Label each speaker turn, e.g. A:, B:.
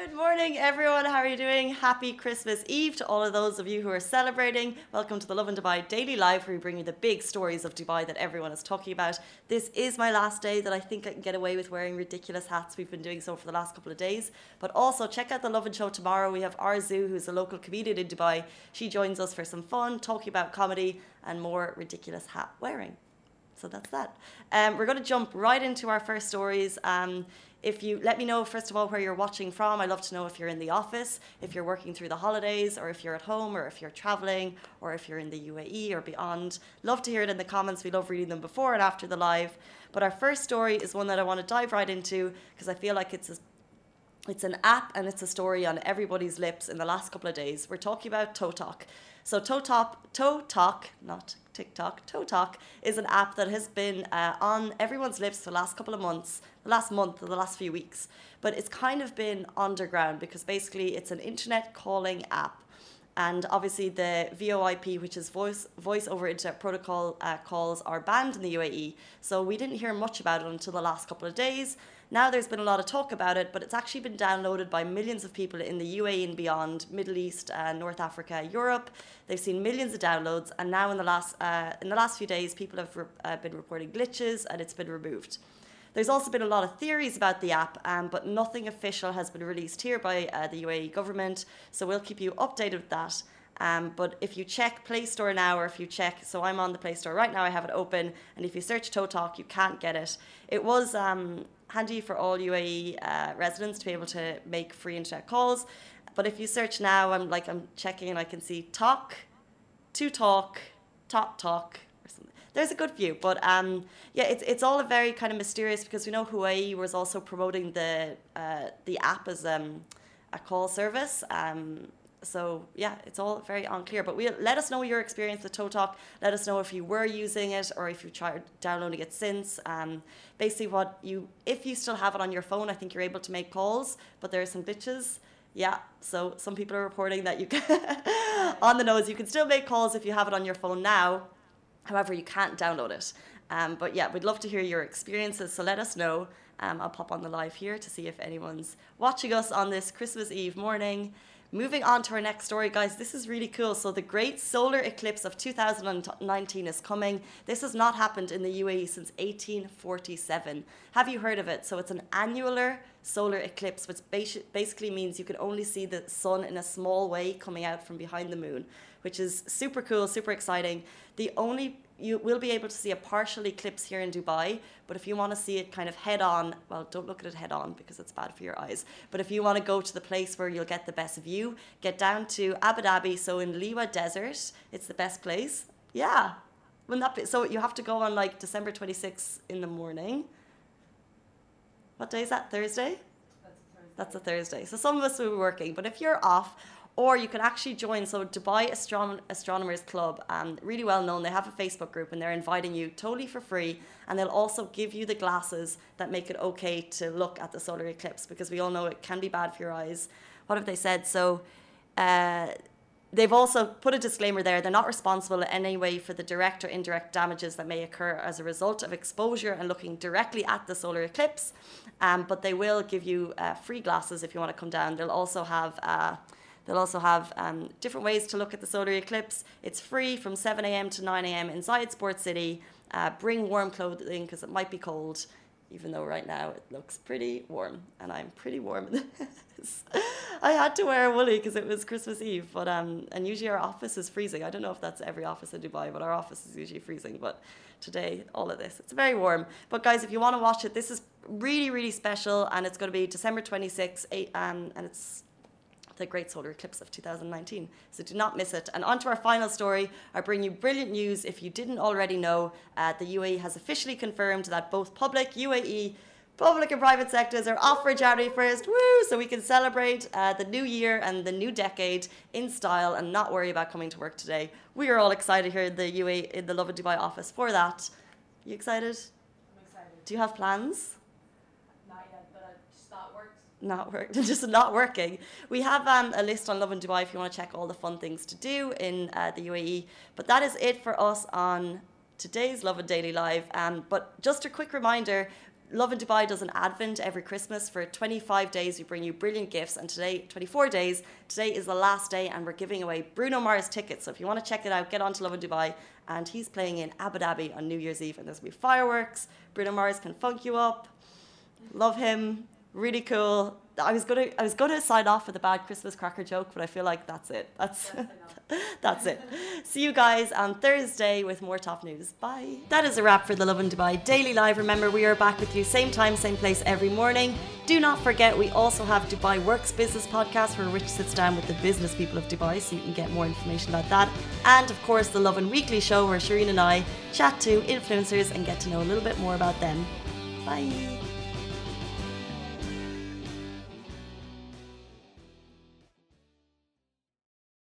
A: Good morning, everyone. How are you doing? Happy Christmas Eve to all of those of you who are celebrating. Welcome to the Lovin Dubai Daily Live, where we bring you the big stories of Dubai that everyone is talking about. This is my last day that I think I can get away with wearing ridiculous hats. We've been doing so for the last couple of days. But also, check out the Lovin Show tomorrow. We have Arzu, who's a local comedian in Dubai. She joins us for some fun, talking about comedy and more ridiculous hat wearing. So that's that. Um, we're going to jump right into our first stories. Um, if you let me know first of all where you're watching from, I'd love to know if you're in the office, if you're working through the holidays, or if you're at home, or if you're traveling, or if you're in the UAE or beyond. Love to hear it in the comments. We love reading them before and after the live. But our first story is one that I want to dive right into because I feel like it's a it's an app and it's a story on everybody's lips in the last couple of days. We're talking about ToTok. So ToTok, ToTok, not TikTok, ToTok is an app that has been uh, on everyone's lips for the last couple of months, the last month or the last few weeks. But it's kind of been underground because basically it's an internet calling app. And obviously, the VoIP, which is voice voice over internet protocol uh, calls, are banned in the UAE. So we didn't hear much about it until the last couple of days. Now there's been a lot of talk about it, but it's actually been downloaded by millions of people in the UAE and beyond, Middle East, uh, North Africa, Europe. They've seen millions of downloads, and now in the last uh, in the last few days, people have re- uh, been reporting glitches, and it's been removed. There's also been a lot of theories about the app, um, but nothing official has been released here by uh, the UAE government. So we'll keep you updated with that. Um, but if you check Play Store now, or if you check, so I'm on the Play Store right now, I have it open, and if you search ToTok, you can't get it. It was um, handy for all UAE uh, residents to be able to make free internet calls. But if you search now, I'm like I'm checking and I can see talk, to talk, talk talk. There's a good few, but um, yeah, it's it's all a very kind of mysterious because we know Huawei was also promoting the uh, the app as um, a call service. Um, so yeah, it's all very unclear. But we let us know your experience with ToTok. Let us know if you were using it or if you tried downloading it since. Um, basically, what you if you still have it on your phone, I think you're able to make calls, but there are some glitches. Yeah, so some people are reporting that you can on the nose. You can still make calls if you have it on your phone now. However, you can't download it. Um, but yeah, we'd love to hear your experiences. So let us know. Um, I'll pop on the live here to see if anyone's watching us on this Christmas Eve morning. Moving on to our next story, guys. This is really cool. So, the great solar eclipse of 2019 is coming. This has not happened in the UAE since 1847. Have you heard of it? So, it's an annular solar eclipse, which basically means you can only see the sun in a small way coming out from behind the moon, which is super cool, super exciting. The only you will be able to see a partial eclipse here in Dubai, but if you want to see it kind of head on, well, don't look at it head on because it's bad for your eyes. But if you want to go to the place where you'll get the best view, get down to Abu Dhabi. So in Liwa Desert, it's the best place. Yeah. Wouldn't that be? So you have to go on like December 26th in the morning. What day is that? Thursday? That's a Thursday. So some of us will be working, but if you're off, or you can actually join. So Dubai Astron- Astronomers Club, um, really well known. They have a Facebook group and they're inviting you totally for free. And they'll also give you the glasses that make it okay to look at the solar eclipse because we all know it can be bad for your eyes. What have they said? So. Uh, They've also put a disclaimer there. They're not responsible in any way for the direct or indirect damages that may occur as a result of exposure and looking directly at the solar eclipse. Um, but they will give you uh, free glasses if you want to come down. They'll also have uh, They'll also have um, different ways to look at the solar eclipse. It's free from 7 a.m. to 9 a.m. inside Sport City. Uh, bring warm clothing because it might be cold, even though right now it looks pretty warm, and I'm pretty warm. I had to wear a woolly because it was Christmas Eve, but um, and usually our office is freezing. I don't know if that's every office in Dubai, but our office is usually freezing. But today, all of this, it's very warm. But guys, if you want to watch it, this is really, really special, and it's going to be December 26th, 8, um, and it's the Great Solar Eclipse of 2019. So do not miss it. And on to our final story. I bring you brilliant news. If you didn't already know, uh, the UAE has officially confirmed that both public UAE public and private sectors are off for January 1st. Woo! So we can celebrate uh, the new year and the new decade in style and not worry about coming to work today. We are all excited here in the UAE in the Lovin Dubai office for that. You excited?
B: I'm excited.
A: Do you have plans?
B: Not
A: work, just not working. We have um, a list on Lovin Dubai if you want to check all the fun things to do in uh, the UAE. But that is it for us on today's Lovin Daily Live. Um, but just a quick reminder. Lovin Dubai does an advent every Christmas for 25 days. We bring you brilliant gifts, and today, 24 days, today is the last day, and we're giving away Bruno Mars tickets. So if you want to check it out, get on to Lovin Dubai. And he's playing in Abu Dhabi on New Year's Eve, and there's gonna be fireworks. Bruno Mars can funk you up. Love him. Really cool. I was gonna I was gonna sign off with a bad Christmas cracker joke, but I feel like that's it. That's that's it. See you guys on Thursday with more top news. Bye. That is a wrap for the Lovin Dubai Daily Live. Remember, we are back with you same time, same place every morning. Do not forget, we also have Dubai Works Business Podcast where Rich sits down with the business people of Dubai so you can get more information about that. And of course, the Lovin Weekly show where Shireen and I chat to influencers and get to know a little bit more about them. Bye.